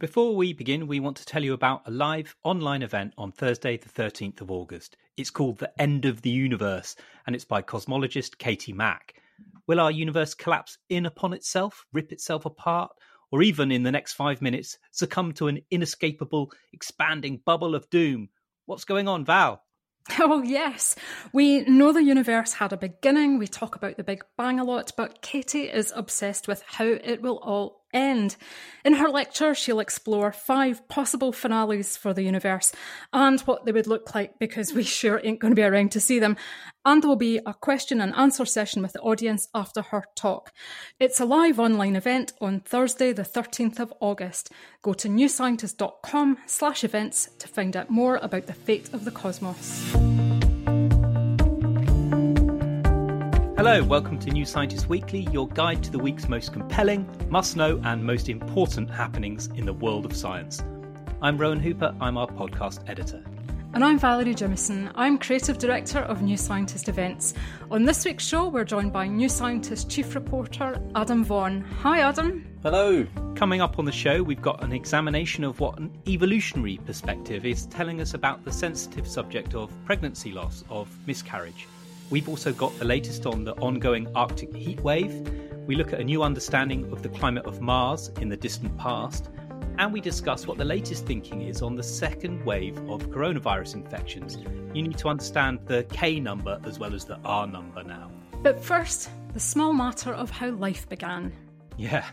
Before we begin, we want to tell you about a live online event on Thursday, the 13th of August. It's called The End of the Universe, and it's by cosmologist Katie Mack. Will our universe collapse in upon itself, rip itself apart, or even in the next five minutes succumb to an inescapable, expanding bubble of doom? What's going on, Val? Oh, yes. We know the universe had a beginning. We talk about the Big Bang a lot, but Katie is obsessed with how it will all end. In her lecture, she'll explore five possible finales for the universe and what they would look like because we sure ain't going to be around to see them. And there will be a question and answer session with the audience after her talk. It's a live online event on Thursday, the 13th of August. Go to newscientist.com slash events to find out more about the fate of the cosmos. Hello, welcome to New Scientist Weekly, your guide to the week's most compelling, must know, and most important happenings in the world of science. I'm Rowan Hooper, I'm our podcast editor. And I'm Valerie Jamieson. I'm Creative Director of New Scientist Events. On this week's show, we're joined by New Scientist Chief Reporter Adam Vaughan. Hi, Adam. Hello. Coming up on the show, we've got an examination of what an evolutionary perspective is telling us about the sensitive subject of pregnancy loss, of miscarriage. We've also got the latest on the ongoing Arctic heat wave. We look at a new understanding of the climate of Mars in the distant past. And we discuss what the latest thinking is on the second wave of coronavirus infections. You need to understand the K number as well as the R number now. But first, the small matter of how life began. Yeah,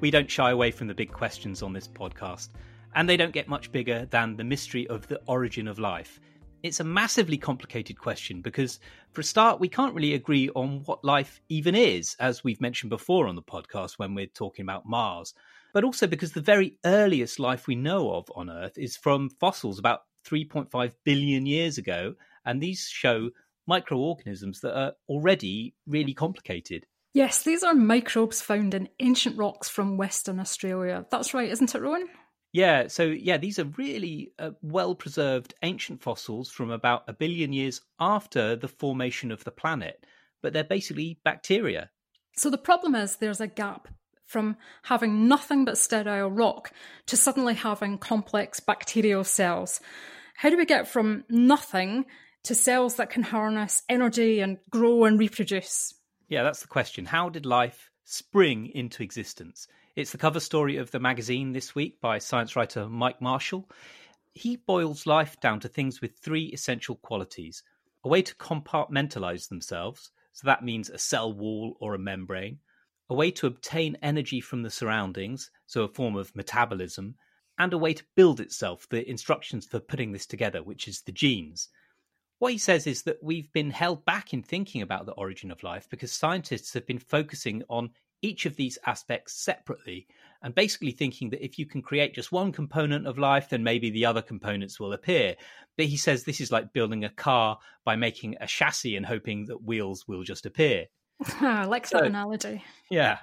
we don't shy away from the big questions on this podcast. And they don't get much bigger than the mystery of the origin of life it's a massively complicated question because, for a start, we can't really agree on what life even is, as we've mentioned before on the podcast when we're talking about Mars. But also because the very earliest life we know of on Earth is from fossils about 3.5 billion years ago, and these show microorganisms that are already really complicated. Yes, these are microbes found in ancient rocks from Western Australia. That's right, isn't it, Rowan? Yeah, so yeah, these are really uh, well preserved ancient fossils from about a billion years after the formation of the planet, but they're basically bacteria. So the problem is there's a gap from having nothing but sterile rock to suddenly having complex bacterial cells. How do we get from nothing to cells that can harness energy and grow and reproduce? Yeah, that's the question. How did life spring into existence? It's the cover story of the magazine this week by science writer Mike Marshall. He boils life down to things with three essential qualities a way to compartmentalize themselves, so that means a cell wall or a membrane, a way to obtain energy from the surroundings, so a form of metabolism, and a way to build itself, the instructions for putting this together, which is the genes. What he says is that we've been held back in thinking about the origin of life because scientists have been focusing on each of these aspects separately and basically thinking that if you can create just one component of life, then maybe the other components will appear. But he says this is like building a car by making a chassis and hoping that wheels will just appear. I like that so, analogy. Yeah.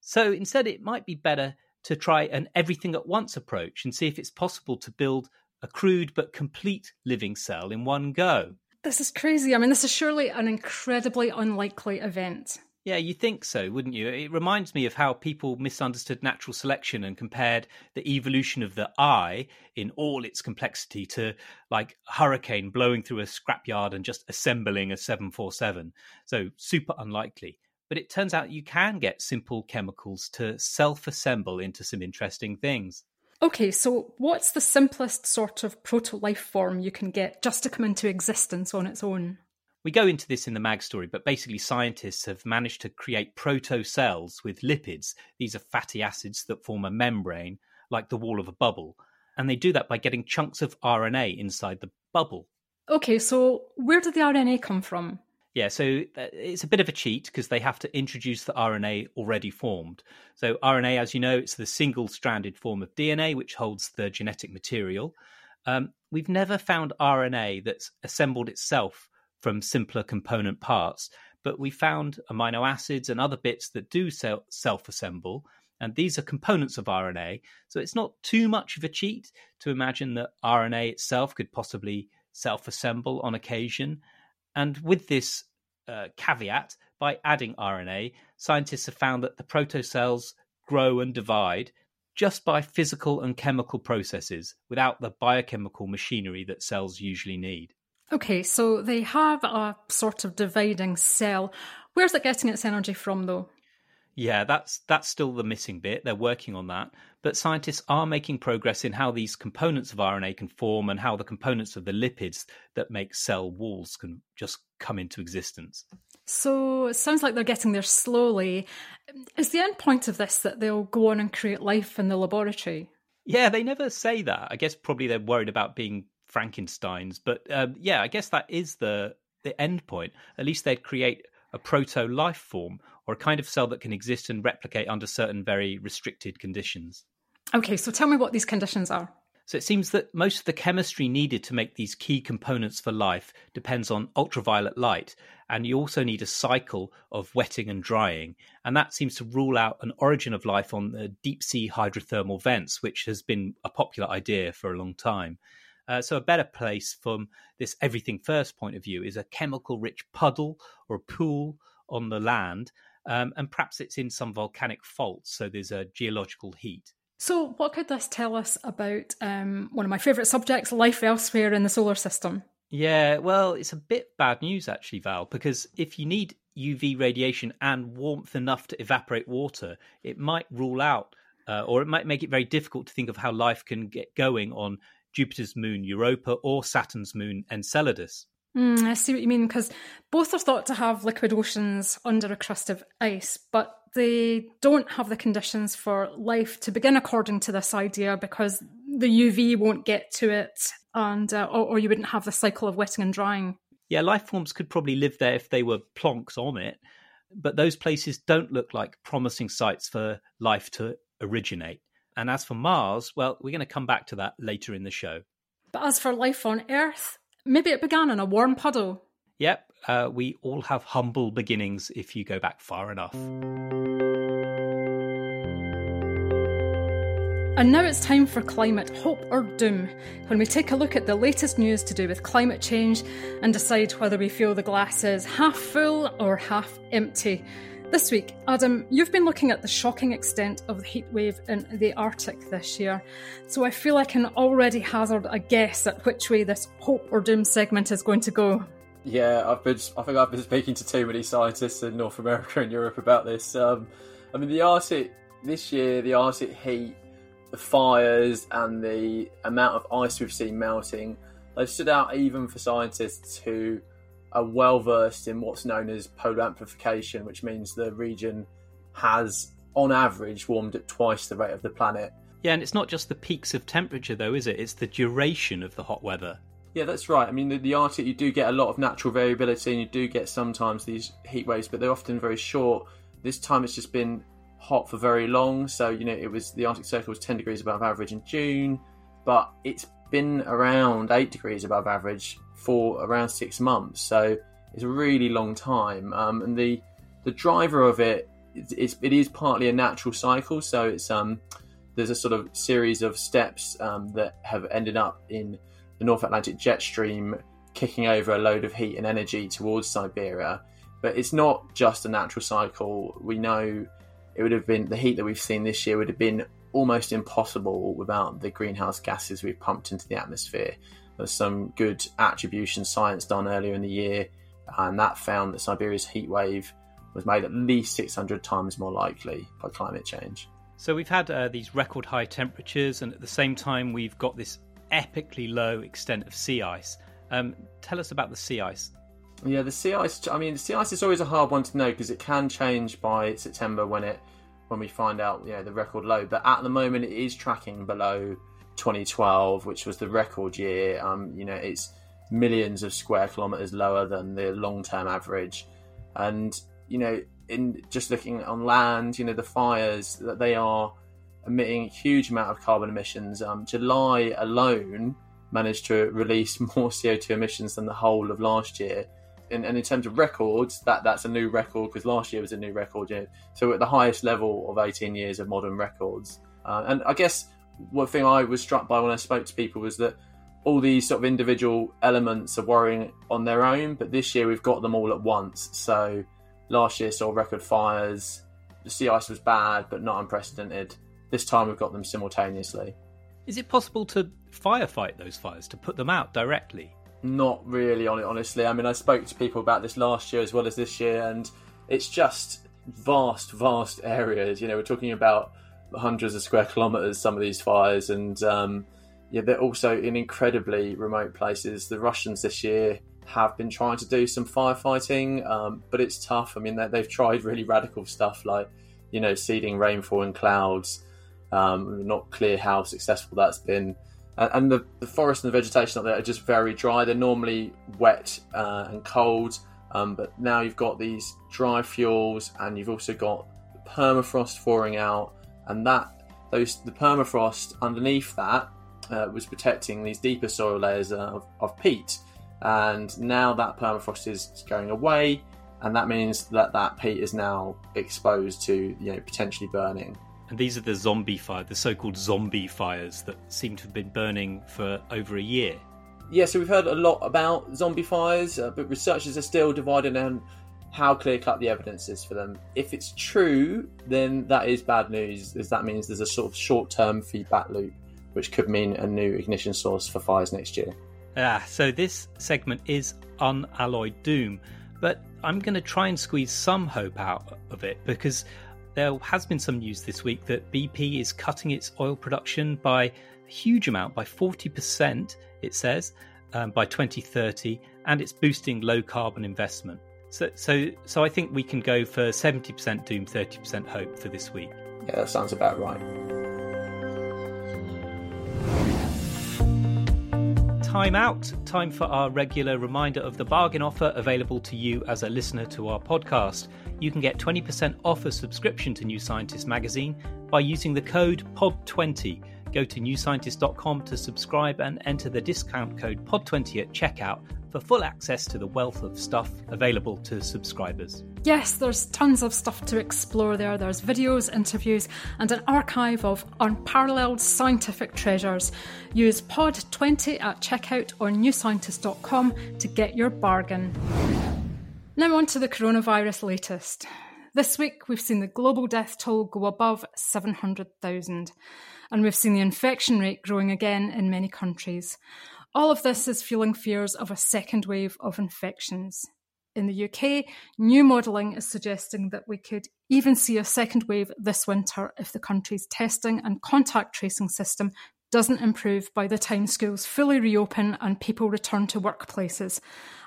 So instead, it might be better to try an everything at once approach and see if it's possible to build a crude but complete living cell in one go. This is crazy. I mean, this is surely an incredibly unlikely event. Yeah, you think so, wouldn't you? It reminds me of how people misunderstood natural selection and compared the evolution of the eye in all its complexity to like a hurricane blowing through a scrapyard and just assembling a 747. So super unlikely. But it turns out you can get simple chemicals to self assemble into some interesting things. Okay, so what's the simplest sort of proto life form you can get just to come into existence on its own? We go into this in the mag story, but basically, scientists have managed to create proto cells with lipids. These are fatty acids that form a membrane, like the wall of a bubble. And they do that by getting chunks of RNA inside the bubble. Okay, so where did the RNA come from? Yeah, so uh, it's a bit of a cheat because they have to introduce the RNA already formed. So, RNA, as you know, it's the single stranded form of DNA which holds the genetic material. Um, we've never found RNA that's assembled itself from simpler component parts. But we found amino acids and other bits that do self assemble. And these are components of RNA. So it's not too much of a cheat to imagine that RNA itself could possibly self assemble on occasion. And with this uh, caveat, by adding RNA, scientists have found that the protocells grow and divide just by physical and chemical processes without the biochemical machinery that cells usually need. Okay, so they have a sort of dividing cell. Where's it getting its energy from, though? Yeah, that's that's still the missing bit. They're working on that, but scientists are making progress in how these components of RNA can form and how the components of the lipids that make cell walls can just come into existence. So it sounds like they're getting there slowly. Is the end point of this that they'll go on and create life in the laboratory? Yeah, they never say that. I guess probably they're worried about being Frankenstein's, but um, yeah, I guess that is the the end point. At least they'd create a proto life form or a kind of cell that can exist and replicate under certain very restricted conditions. Okay, so tell me what these conditions are. So it seems that most of the chemistry needed to make these key components for life depends on ultraviolet light, and you also need a cycle of wetting and drying. And that seems to rule out an origin of life on the deep sea hydrothermal vents, which has been a popular idea for a long time. Uh, so, a better place from this everything first point of view is a chemical rich puddle or a pool on the land, um, and perhaps it's in some volcanic faults, so there's a geological heat. So, what could this tell us about um, one of my favourite subjects, life elsewhere in the solar system? Yeah, well, it's a bit bad news actually, Val, because if you need UV radiation and warmth enough to evaporate water, it might rule out uh, or it might make it very difficult to think of how life can get going on Jupiter's moon Europa or Saturn's moon Enceladus. Mm, I see what you mean, because both are thought to have liquid oceans under a crust of ice, but they don't have the conditions for life to begin according to this idea because the UV won't get to it, and uh, or, or you wouldn't have the cycle of wetting and drying. Yeah, life forms could probably live there if they were plonks on it, but those places don't look like promising sites for life to originate. And as for Mars, well, we're going to come back to that later in the show. But as for life on Earth, maybe it began in a warm puddle. Yep, uh, we all have humble beginnings if you go back far enough. And now it's time for Climate Hope or Doom, when we take a look at the latest news to do with climate change and decide whether we feel the glass is half full or half empty. This week, Adam, you've been looking at the shocking extent of the heatwave in the Arctic this year, so I feel I can already hazard a guess at which way this hope or doom segment is going to go. Yeah, I've been. I think I've been speaking to too many scientists in North America and Europe about this. Um, I mean, the Arctic this year, the Arctic heat, the fires, and the amount of ice we've seen melting, they've stood out even for scientists who are well versed in what's known as polar amplification, which means the region has, on average, warmed at twice the rate of the planet. Yeah, and it's not just the peaks of temperature, though, is it? It's the duration of the hot weather. Yeah, that's right. I mean, the, the Arctic, you do get a lot of natural variability, and you do get sometimes these heat waves, but they're often very short. This time, it's just been hot for very long. So, you know, it was the Arctic Circle was 10 degrees above average in June, but it's been around 8 degrees above average for around six months. So it's a really long time. Um, and the the driver of it is it is partly a natural cycle. So it's um there's a sort of series of steps um, that have ended up in the North Atlantic jet stream kicking over a load of heat and energy towards Siberia. But it's not just a natural cycle. We know it would have been the heat that we've seen this year would have been almost impossible without the greenhouse gases we've pumped into the atmosphere. There's some good attribution science done earlier in the year, and that found that Siberia's heat wave was made at least 600 times more likely by climate change. So we've had uh, these record high temperatures, and at the same time, we've got this epically low extent of sea ice. Um, tell us about the sea ice. Yeah, the sea ice. I mean, the sea ice is always a hard one to know because it can change by September when it when we find out you know the record low. But at the moment, it is tracking below 2012, which was the record year, um, you know, it's millions of square kilometers lower than the long term average. And, you know, in just looking on land, you know, the fires that they are emitting a huge amount of carbon emissions. Um, July alone managed to release more CO2 emissions than the whole of last year. And, and in terms of records, that, that's a new record because last year was a new record. Know, so at the highest level of 18 years of modern records. Uh, and I guess one thing I was struck by when I spoke to people was that all these sort of individual elements are worrying on their own, but this year we've got them all at once. So last year saw record fires. The sea ice was bad, but not unprecedented. this time we've got them simultaneously. Is it possible to firefight those fires, to put them out directly? Not really, on it, honestly. I mean, I spoke to people about this last year as well as this year, and it's just vast, vast areas. You know, we're talking about hundreds of square kilometers, some of these fires, and um, yeah, they're also in incredibly remote places. The Russians this year have been trying to do some firefighting, um, but it's tough. I mean, they've tried really radical stuff like, you know, seeding rainfall and clouds. Um, not clear how successful that's been. And the, the forest and the vegetation up there are just very dry. They're normally wet uh, and cold, um, but now you've got these dry fuels, and you've also got permafrost thawing out, and that those the permafrost underneath that uh, was protecting these deeper soil layers of, of peat, and now that permafrost is going away, and that means that that peat is now exposed to you know potentially burning. And these are the zombie fires, the so-called zombie fires that seem to have been burning for over a year. Yeah, so we've heard a lot about zombie fires, uh, but researchers are still divided on how clear cut the evidence is for them. If it's true, then that is bad news, as that means there's a sort of short term feedback loop, which could mean a new ignition source for fires next year. Ah, so this segment is unalloyed doom, but I'm going to try and squeeze some hope out of it because there has been some news this week that BP is cutting its oil production by a huge amount, by 40%, it says, um, by 2030, and it's boosting low carbon investment. So, so, so I think we can go for 70% doom, 30% hope for this week. Yeah, that sounds about right. Time out. Time for our regular reminder of the bargain offer available to you as a listener to our podcast. You can get 20% off a subscription to New Scientist magazine by using the code POD20. Go to newscientist.com to subscribe and enter the discount code POD20 at checkout for full access to the wealth of stuff available to subscribers. Yes, there's tons of stuff to explore there. There's videos, interviews, and an archive of unparalleled scientific treasures. Use POD20 at checkout or newscientist.com to get your bargain. Now, on to the coronavirus latest. This week, we've seen the global death toll go above 700,000, and we've seen the infection rate growing again in many countries. All of this is fueling fears of a second wave of infections. In the UK, new modelling is suggesting that we could even see a second wave this winter if the country's testing and contact tracing system doesn't improve by the time schools fully reopen and people return to workplaces.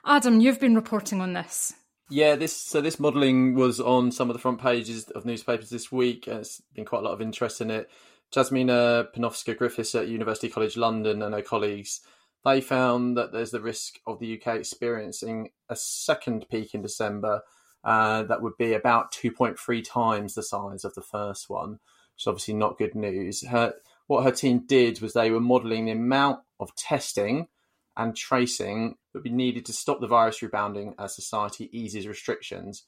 Adam, you've been reporting on this. Yeah, this so this modelling was on some of the front pages of newspapers this week. There's been quite a lot of interest in it. Jasmina Panovska Griffiths at University College London and her colleagues they found that there's the risk of the UK experiencing a second peak in December uh, that would be about 2.3 times the size of the first one, which is obviously not good news. Her, what her team did was they were modelling the amount of testing and tracing that would be needed to stop the virus rebounding as society eases restrictions.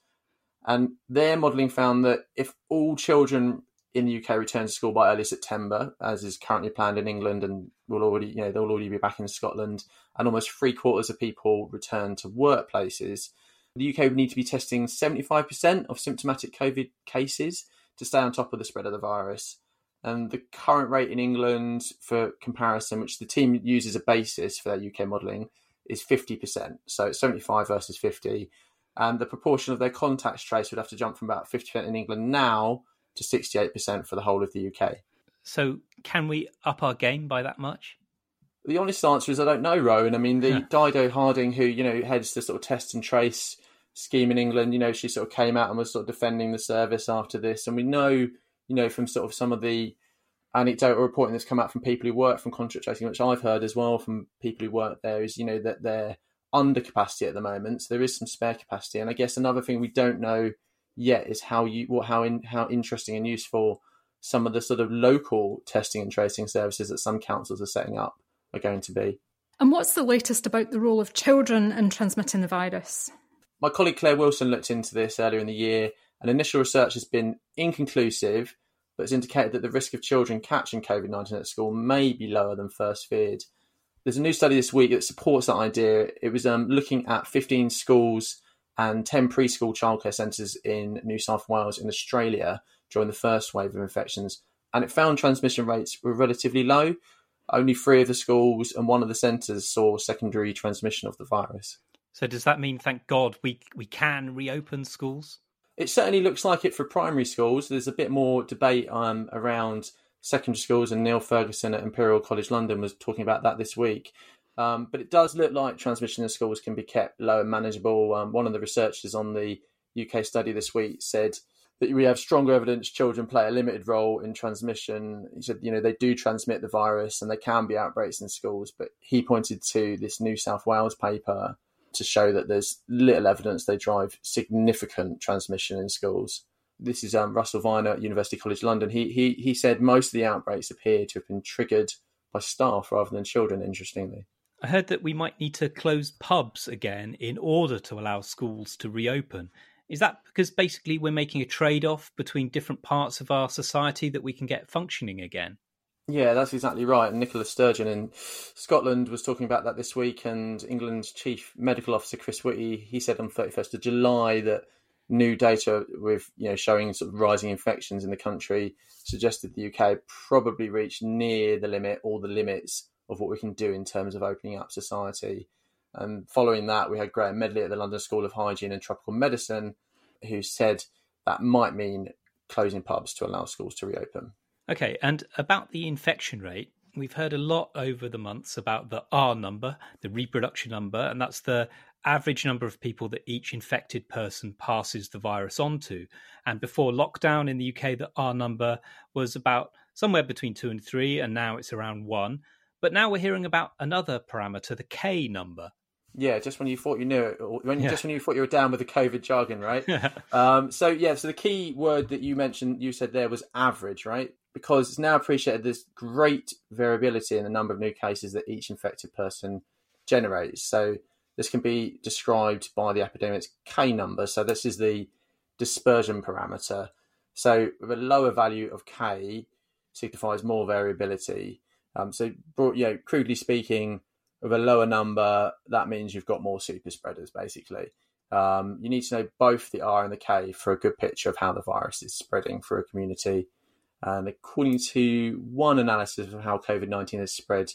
And their modelling found that if all children in the UK return to school by early September, as is currently planned in England, and will already, you know, they'll already be back in Scotland, and almost three quarters of people return to workplaces. The UK would need to be testing 75% of symptomatic COVID cases to stay on top of the spread of the virus. And the current rate in England, for comparison, which the team uses a basis for their UK modelling, is 50%. So it's 75 versus 50. And the proportion of their contacts traced would have to jump from about 50% in England now to 68% for the whole of the UK. So, can we up our game by that much? The honest answer is I don't know, Rowan. I mean, the yeah. Dido Harding, who you know heads the sort of test and trace scheme in England, you know, she sort of came out and was sort of defending the service after this, and we know, you know, from sort of some of the anecdotal reporting that's come out from people who work from contract tracing, which I've heard as well from people who work there, is you know that they're under capacity at the moment. So there is some spare capacity, and I guess another thing we don't know yet is how you what how in how interesting and useful some of the sort of local testing and tracing services that some councils are setting up are going to be. And what's the latest about the role of children in transmitting the virus? My colleague Claire Wilson looked into this earlier in the year, and initial research has been inconclusive, but it's indicated that the risk of children catching COVID 19 at school may be lower than first feared. There's a new study this week that supports that idea. It was um, looking at 15 schools and 10 preschool childcare centres in New South Wales in Australia during the first wave of infections and it found transmission rates were relatively low. Only three of the schools and one of the centres saw secondary transmission of the virus. So does that mean, thank God, we we can reopen schools? It certainly looks like it for primary schools. There's a bit more debate um, around secondary schools, and Neil Ferguson at Imperial College London was talking about that this week. Um, but it does look like transmission in schools can be kept low and manageable. Um, one of the researchers on the UK study this week said that we have stronger evidence children play a limited role in transmission. He said, you know, they do transmit the virus and there can be outbreaks in schools, but he pointed to this New South Wales paper to show that there's little evidence they drive significant transmission in schools. This is um, Russell Viner at University College London. He, he, he said most of the outbreaks appear to have been triggered by staff rather than children, interestingly. I heard that we might need to close pubs again in order to allow schools to reopen. Is that because basically we're making a trade off between different parts of our society that we can get functioning again? Yeah, that's exactly right. Nicola Sturgeon in Scotland was talking about that this week, and England's chief medical officer Chris Whitty he said on 31st of July that new data with you know showing sort of rising infections in the country suggested the UK probably reached near the limit or the limits of what we can do in terms of opening up society. And following that, we had Graham Medley at the London School of Hygiene and Tropical Medicine, who said that might mean closing pubs to allow schools to reopen. Okay, and about the infection rate, we've heard a lot over the months about the R number, the reproduction number, and that's the average number of people that each infected person passes the virus on to. And before lockdown in the UK, the R number was about somewhere between two and three, and now it's around one. But now we're hearing about another parameter, the K number. Yeah, just when you thought you knew it, when yeah. just when you thought you were down with the COVID jargon, right? um, so yeah, so the key word that you mentioned, you said there was average, right? Because it's now appreciated there's great variability in the number of new cases that each infected person generates. So this can be described by the epidemic's K number. So this is the dispersion parameter. So a lower value of K signifies more variability. Um, so, you know, crudely speaking, with a lower number, that means you've got more super spreaders, basically. Um, you need to know both the R and the K for a good picture of how the virus is spreading through a community. And according to one analysis of how COVID 19 has spread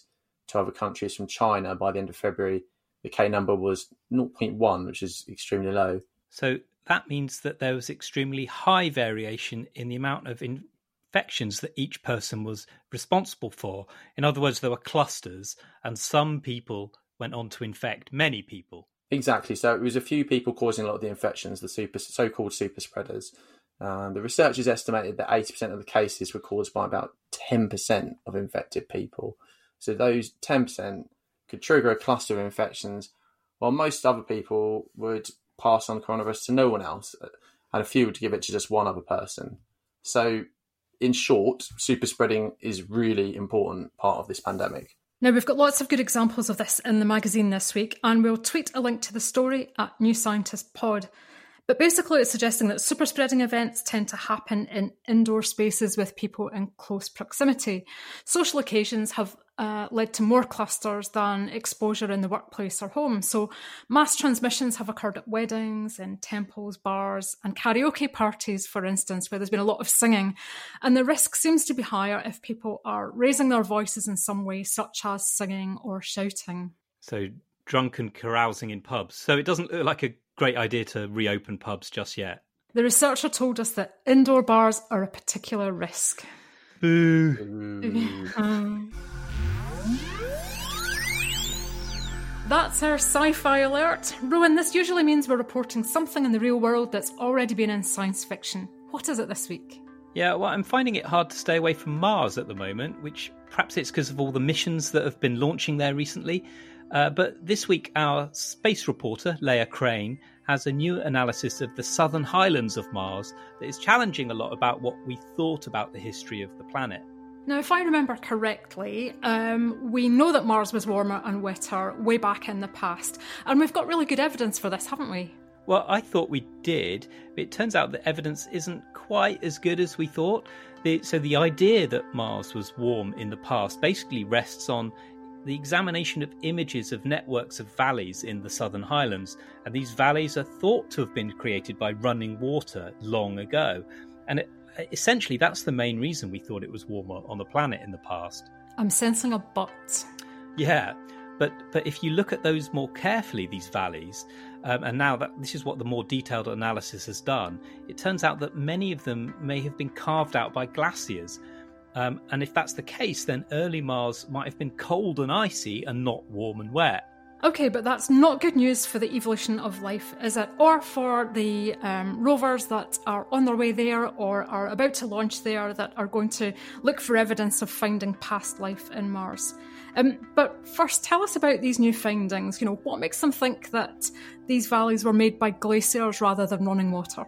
to other countries from China by the end of February, the K number was 0.1, which is extremely low. So that means that there was extremely high variation in the amount of in- infections that each person was responsible for. In other words, there were clusters, and some people went on to infect many people. Exactly. So it was a few people causing a lot of the infections, the super, so-called super spreaders. Um, the researchers estimated that 80% of the cases were caused by about 10% of infected people. So those 10% could trigger a cluster of infections, while most other people would pass on coronavirus to no one else, and a few would give it to just one other person. So in short, super spreading is really important part of this pandemic. Now, we've got lots of good examples of this in the magazine this week, and we'll tweet a link to the story at New Scientist Pod. But basically, it's suggesting that super spreading events tend to happen in indoor spaces with people in close proximity. Social occasions have uh, led to more clusters than exposure in the workplace or home. So, mass transmissions have occurred at weddings, in temples, bars, and karaoke parties, for instance, where there's been a lot of singing. And the risk seems to be higher if people are raising their voices in some way, such as singing or shouting. So, drunken carousing in pubs. So, it doesn't look like a great idea to reopen pubs just yet. The researcher told us that indoor bars are a particular risk. Boo. That's our sci fi alert. Rowan, this usually means we're reporting something in the real world that's already been in science fiction. What is it this week? Yeah, well, I'm finding it hard to stay away from Mars at the moment, which perhaps it's because of all the missions that have been launching there recently. Uh, but this week, our space reporter, Leah Crane, has a new analysis of the southern highlands of Mars that is challenging a lot about what we thought about the history of the planet. Now, if I remember correctly, um, we know that Mars was warmer and wetter way back in the past, and we've got really good evidence for this, haven't we? Well, I thought we did, but it turns out that evidence isn't quite as good as we thought. The, so, the idea that Mars was warm in the past basically rests on the examination of images of networks of valleys in the southern highlands, and these valleys are thought to have been created by running water long ago. And it, essentially, that's the main reason we thought it was warmer on the planet in the past. I'm sensing a but. Yeah, but but if you look at those more carefully, these valleys, um, and now that this is what the more detailed analysis has done, it turns out that many of them may have been carved out by glaciers. Um, and if that's the case, then early Mars might have been cold and icy and not warm and wet. Okay, but that's not good news for the evolution of life, is it? Or for the um, rovers that are on their way there or are about to launch there that are going to look for evidence of finding past life in Mars. Um, but first, tell us about these new findings. You know, what makes them think that these valleys were made by glaciers rather than running water?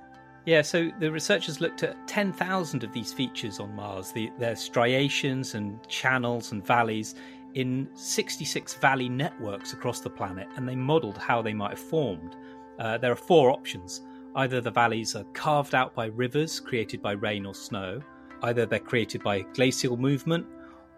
Yeah, so the researchers looked at 10,000 of these features on Mars, the, their striations and channels and valleys in 66 valley networks across the planet, and they modelled how they might have formed. Uh, there are four options. Either the valleys are carved out by rivers created by rain or snow, either they're created by glacial movement,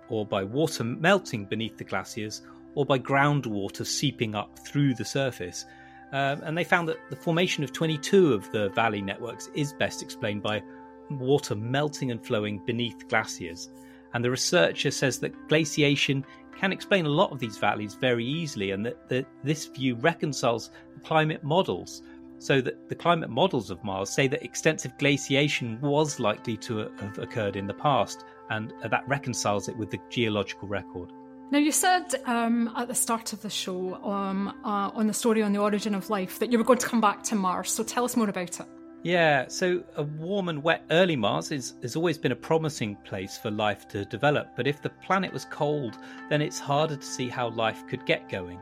or by water melting beneath the glaciers, or by groundwater seeping up through the surface. Um, and they found that the formation of 22 of the valley networks is best explained by water melting and flowing beneath glaciers. And the researcher says that glaciation can explain a lot of these valleys very easily, and that, that this view reconciles the climate models. So that the climate models of Mars say that extensive glaciation was likely to have occurred in the past, and that reconciles it with the geological record. Now, you said um, at the start of the show um, uh, on the story on the origin of life that you were going to come back to Mars, so tell us more about it. Yeah, so a warm and wet early Mars is, has always been a promising place for life to develop, but if the planet was cold, then it's harder to see how life could get going.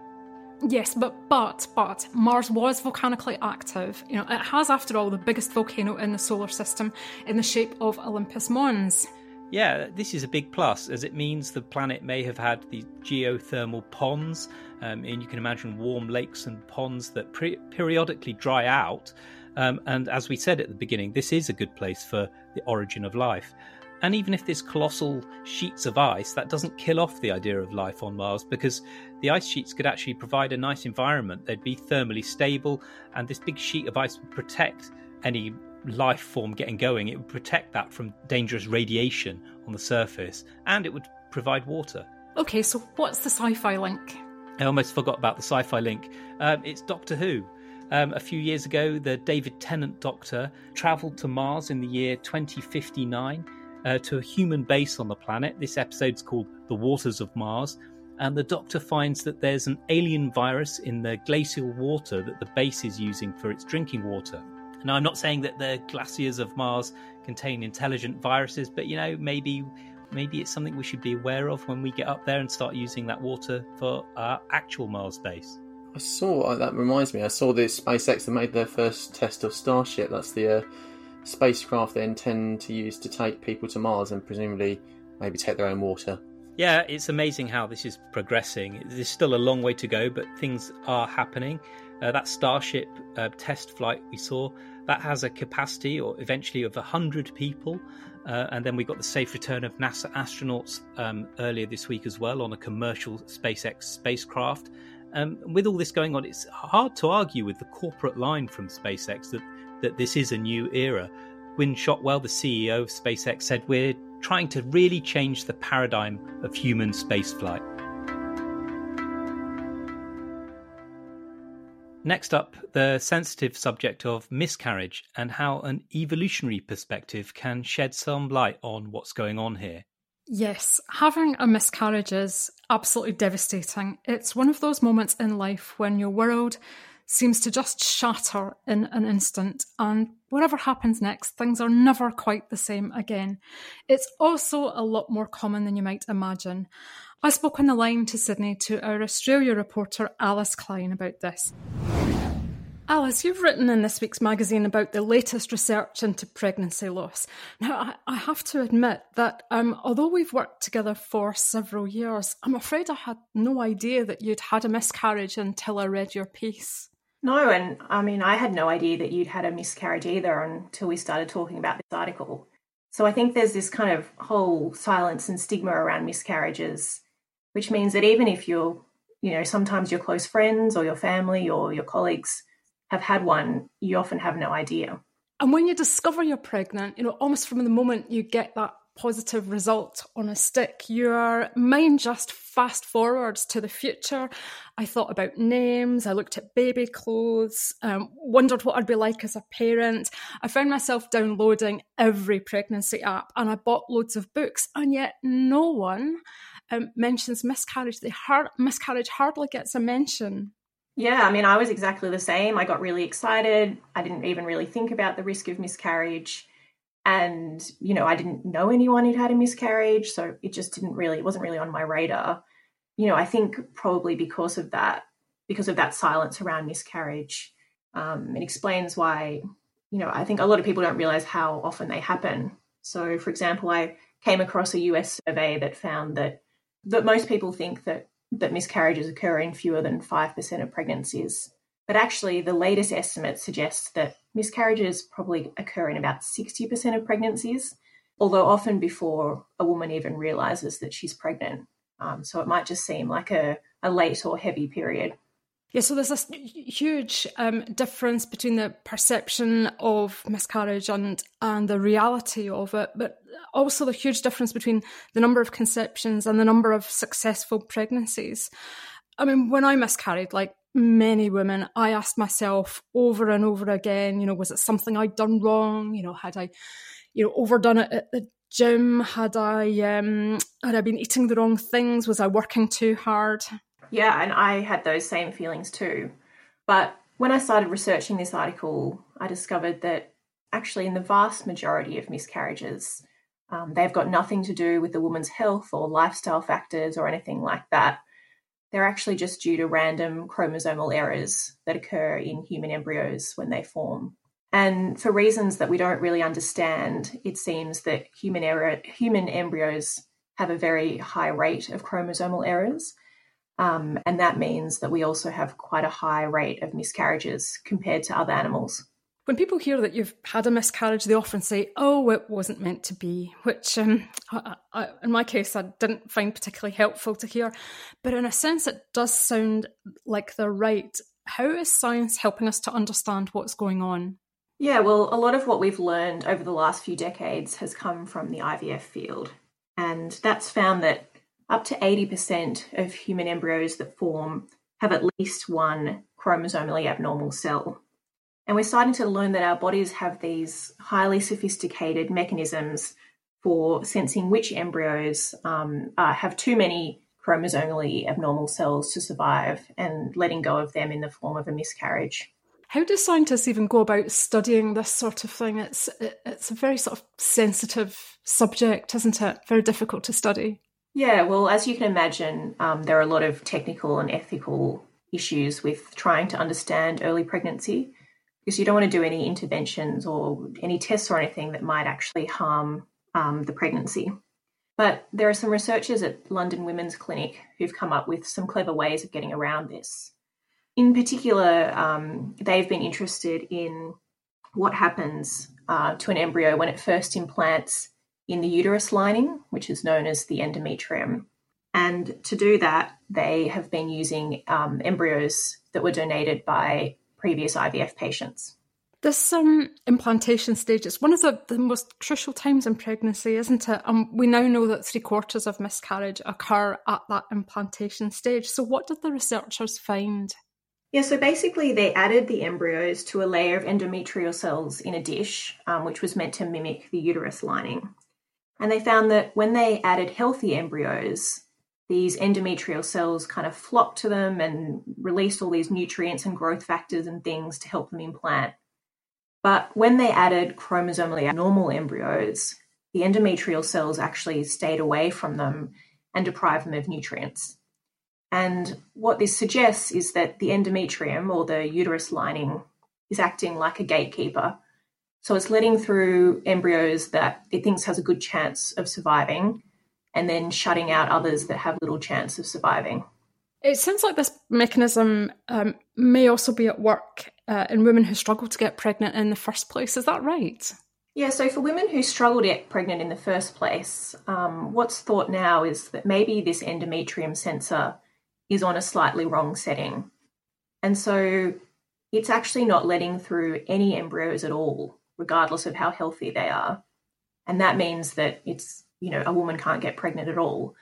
Yes, but but but Mars was volcanically active. You know, it has, after all, the biggest volcano in the solar system in the shape of Olympus Mons. Yeah, this is a big plus, as it means the planet may have had these geothermal ponds, um, and you can imagine warm lakes and ponds that pre- periodically dry out. Um, and as we said at the beginning, this is a good place for the origin of life. And even if there's colossal sheets of ice, that doesn't kill off the idea of life on Mars because the ice sheets could actually provide a nice environment. They'd be thermally stable, and this big sheet of ice would protect any life form getting going, it would protect that from dangerous radiation on the surface and it would provide water. Okay, so what's the sci fi link? I almost forgot about the sci fi link. Um, it's Doctor Who. Um, a few years ago, the David Tennant Doctor travelled to Mars in the year 2059 uh, to a human base on the planet. This episode's called The Waters of Mars. And the Doctor finds that there's an alien virus in the glacial water that the base is using for its drinking water. Now, I'm not saying that the glaciers of Mars contain intelligent viruses, but you know, maybe maybe it's something we should be aware of when we get up there and start using that water for our actual Mars base. I saw uh, that reminds me. I saw the SpaceX that made their first test of Starship. That's the uh, spacecraft they intend to use to take people to Mars and presumably maybe take their own water. Yeah, it's amazing how this is progressing. There's still a long way to go, but things are happening. Uh, that Starship uh, test flight we saw that has a capacity, or eventually of hundred people. Uh, and then we got the safe return of NASA astronauts um, earlier this week as well on a commercial SpaceX spacecraft. Um, with all this going on, it's hard to argue with the corporate line from SpaceX that that this is a new era. Gwynne Shotwell, the CEO of SpaceX, said we're trying to really change the paradigm of human spaceflight. Next up, the sensitive subject of miscarriage and how an evolutionary perspective can shed some light on what's going on here. Yes, having a miscarriage is absolutely devastating. It's one of those moments in life when your world seems to just shatter in an instant, and whatever happens next, things are never quite the same again. It's also a lot more common than you might imagine. I spoke on the line to Sydney to our Australia reporter Alice Klein about this. Alice, you've written in this week's magazine about the latest research into pregnancy loss. Now, I, I have to admit that um, although we've worked together for several years, I'm afraid I had no idea that you'd had a miscarriage until I read your piece. No, and I mean, I had no idea that you'd had a miscarriage either until we started talking about this article. So I think there's this kind of whole silence and stigma around miscarriages which means that even if you're, you know, sometimes your close friends or your family or your colleagues have had one, you often have no idea. And when you discover you're pregnant, you know, almost from the moment you get that positive result on a stick, your mind just fast forwards to the future. I thought about names, I looked at baby clothes, um, wondered what I'd be like as a parent. I found myself downloading every pregnancy app and I bought loads of books, and yet no one um, mentions miscarriage. The hard, miscarriage hardly gets a mention. Yeah, I mean, I was exactly the same. I got really excited. I didn't even really think about the risk of miscarriage and you know i didn't know anyone who'd had a miscarriage so it just didn't really it wasn't really on my radar you know i think probably because of that because of that silence around miscarriage um, it explains why you know i think a lot of people don't realize how often they happen so for example i came across a us survey that found that that most people think that that miscarriages occur in fewer than 5% of pregnancies but actually, the latest estimates suggest that miscarriages probably occur in about 60% of pregnancies, although often before a woman even realizes that she's pregnant. Um, so it might just seem like a, a late or heavy period. Yeah, so there's this huge um, difference between the perception of miscarriage and and the reality of it, but also the huge difference between the number of conceptions and the number of successful pregnancies. I mean, when I miscarried, like many women, I asked myself over and over again, you know, was it something I'd done wrong? You know, had I, you know, overdone it at the gym? Had I um had I been eating the wrong things? Was I working too hard? Yeah, and I had those same feelings too. But when I started researching this article, I discovered that actually in the vast majority of miscarriages, um, they've got nothing to do with the woman's health or lifestyle factors or anything like that. They're actually just due to random chromosomal errors that occur in human embryos when they form. And for reasons that we don't really understand, it seems that human, error, human embryos have a very high rate of chromosomal errors. Um, and that means that we also have quite a high rate of miscarriages compared to other animals when people hear that you've had a miscarriage, they often say, "Oh, it wasn't meant to be," which, um, I, I, in my case, I didn't find particularly helpful to hear. But in a sense, it does sound like they're right. How is science helping us to understand what's going on? Yeah, well, a lot of what we've learned over the last few decades has come from the IVF field, and that's found that up to eighty percent of human embryos that form have at least one chromosomally abnormal cell. And we're starting to learn that our bodies have these highly sophisticated mechanisms for sensing which embryos um, uh, have too many chromosomally abnormal cells to survive and letting go of them in the form of a miscarriage. How do scientists even go about studying this sort of thing? It's it's a very sort of sensitive subject, isn't it? Very difficult to study. Yeah, well, as you can imagine, um, there are a lot of technical and ethical issues with trying to understand early pregnancy because you don't want to do any interventions or any tests or anything that might actually harm um, the pregnancy. But there are some researchers at London Women's Clinic who've come up with some clever ways of getting around this. In particular, um, they've been interested in what happens uh, to an embryo when it first implants in the uterus lining, which is known as the endometrium. And to do that, they have been using um, embryos that were donated by previous IVF patients. This um, implantation stage is one of the, the most crucial times in pregnancy, isn't it? Um, we now know that three quarters of miscarriage occur at that implantation stage. So, what did the researchers find? Yeah, so basically, they added the embryos to a layer of endometrial cells in a dish, um, which was meant to mimic the uterus lining. And they found that when they added healthy embryos, these endometrial cells kind of flock to them and release all these nutrients and growth factors and things to help them implant. But when they added chromosomally abnormal embryos, the endometrial cells actually stayed away from them and deprived them of nutrients. And what this suggests is that the endometrium or the uterus lining is acting like a gatekeeper. So it's letting through embryos that it thinks has a good chance of surviving and then shutting out others that have little chance of surviving. It sounds like this mechanism um, may also be at work uh, in women who struggle to get pregnant in the first place. Is that right? Yeah, so for women who struggle to get pregnant in the first place, um, what's thought now is that maybe this endometrium sensor is on a slightly wrong setting. And so it's actually not letting through any embryos at all. Regardless of how healthy they are. And that means that it's, you know, a woman can't get pregnant at all.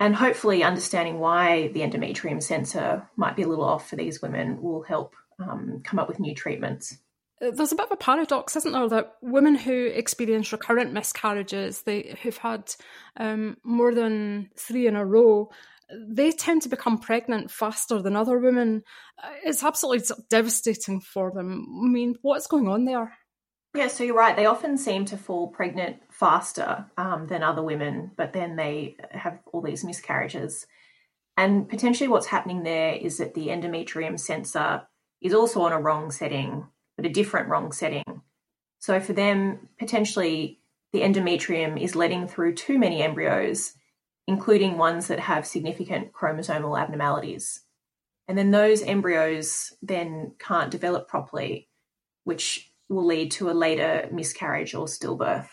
And hopefully, understanding why the endometrium sensor might be a little off for these women will help um, come up with new treatments. Uh, there's a bit of a paradox, isn't there, that women who experience recurrent miscarriages, they who've had um, more than three in a row, they tend to become pregnant faster than other women. Uh, it's absolutely devastating for them. I mean, what's going on there? Yeah, so you're right. They often seem to fall pregnant faster um, than other women, but then they have all these miscarriages. And potentially, what's happening there is that the endometrium sensor is also on a wrong setting, but a different wrong setting. So for them, potentially, the endometrium is letting through too many embryos, including ones that have significant chromosomal abnormalities. And then those embryos then can't develop properly, which will lead to a later miscarriage or stillbirth.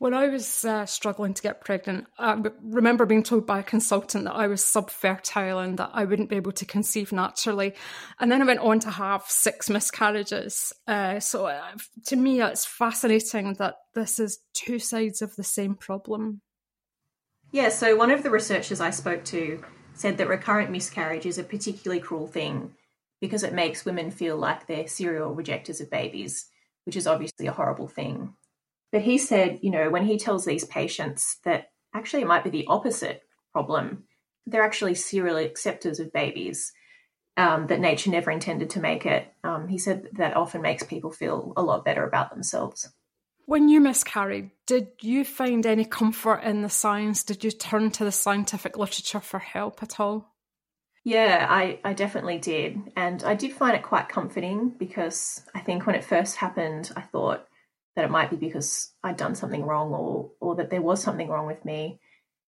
When I was uh, struggling to get pregnant, I remember being told by a consultant that I was subfertile and that I wouldn't be able to conceive naturally. And then I went on to have six miscarriages. Uh, so uh, to me, it's fascinating that this is two sides of the same problem. Yeah, so one of the researchers I spoke to said that recurrent miscarriage is a particularly cruel thing because it makes women feel like they're serial rejectors of babies which is obviously a horrible thing. But he said, you know, when he tells these patients that actually it might be the opposite problem, they're actually serial acceptors of babies, um, that nature never intended to make it. Um, he said that often makes people feel a lot better about themselves. When you miscarried, did you find any comfort in the science? Did you turn to the scientific literature for help at all? Yeah, I, I definitely did. And I did find it quite comforting because I think when it first happened, I thought that it might be because I'd done something wrong or, or that there was something wrong with me.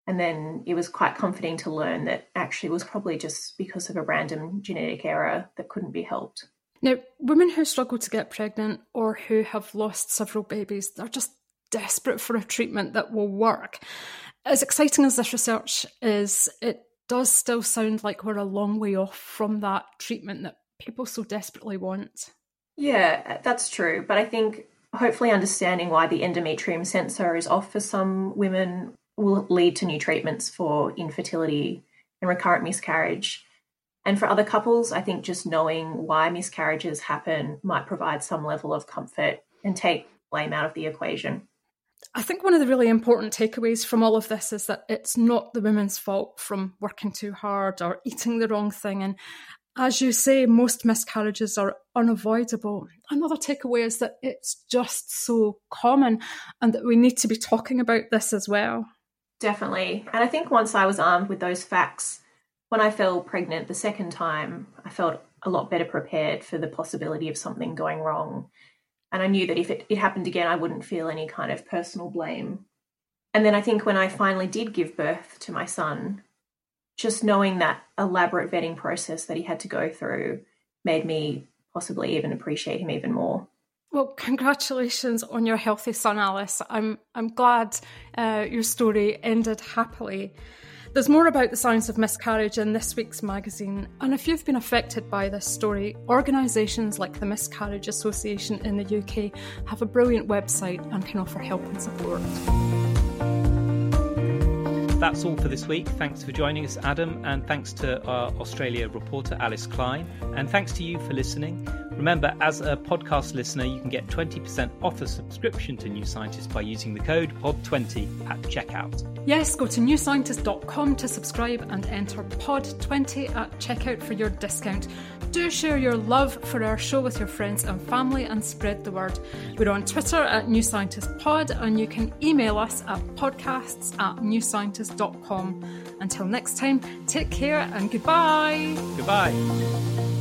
And then it was quite comforting to learn that actually it was probably just because of a random genetic error that couldn't be helped. Now, women who struggle to get pregnant or who have lost several babies, they're just desperate for a treatment that will work. As exciting as this research is, it does still sound like we're a long way off from that treatment that people so desperately want. Yeah, that's true. But I think hopefully understanding why the endometrium sensor is off for some women will lead to new treatments for infertility and recurrent miscarriage. And for other couples, I think just knowing why miscarriages happen might provide some level of comfort and take blame out of the equation. I think one of the really important takeaways from all of this is that it's not the women's fault from working too hard or eating the wrong thing. And as you say, most miscarriages are unavoidable. Another takeaway is that it's just so common and that we need to be talking about this as well. Definitely. And I think once I was armed with those facts, when I fell pregnant the second time, I felt a lot better prepared for the possibility of something going wrong and I knew that if it, it happened again, I wouldn't feel any kind of personal blame. And then I think when I finally did give birth to my son, just knowing that elaborate vetting process that he had to go through made me possibly even appreciate him even more. Well, congratulations on your healthy son, Alice. I'm I'm glad uh, your story ended happily. There's more about the science of miscarriage in this week's magazine, and if you've been affected by this story, organisations like the Miscarriage Association in the UK have a brilliant website and can offer help and support. That's all for this week. Thanks for joining us, Adam, and thanks to our Australia reporter, Alice Klein. And thanks to you for listening. Remember, as a podcast listener, you can get 20% off a subscription to New Scientist by using the code POD20 at checkout. Yes, go to newscientist.com to subscribe and enter POD20 at checkout for your discount. Do share your love for our show with your friends and family and spread the word. We're on Twitter at New Scientist Pod and you can email us at podcasts at newscientist.com. Until next time, take care and goodbye. Goodbye.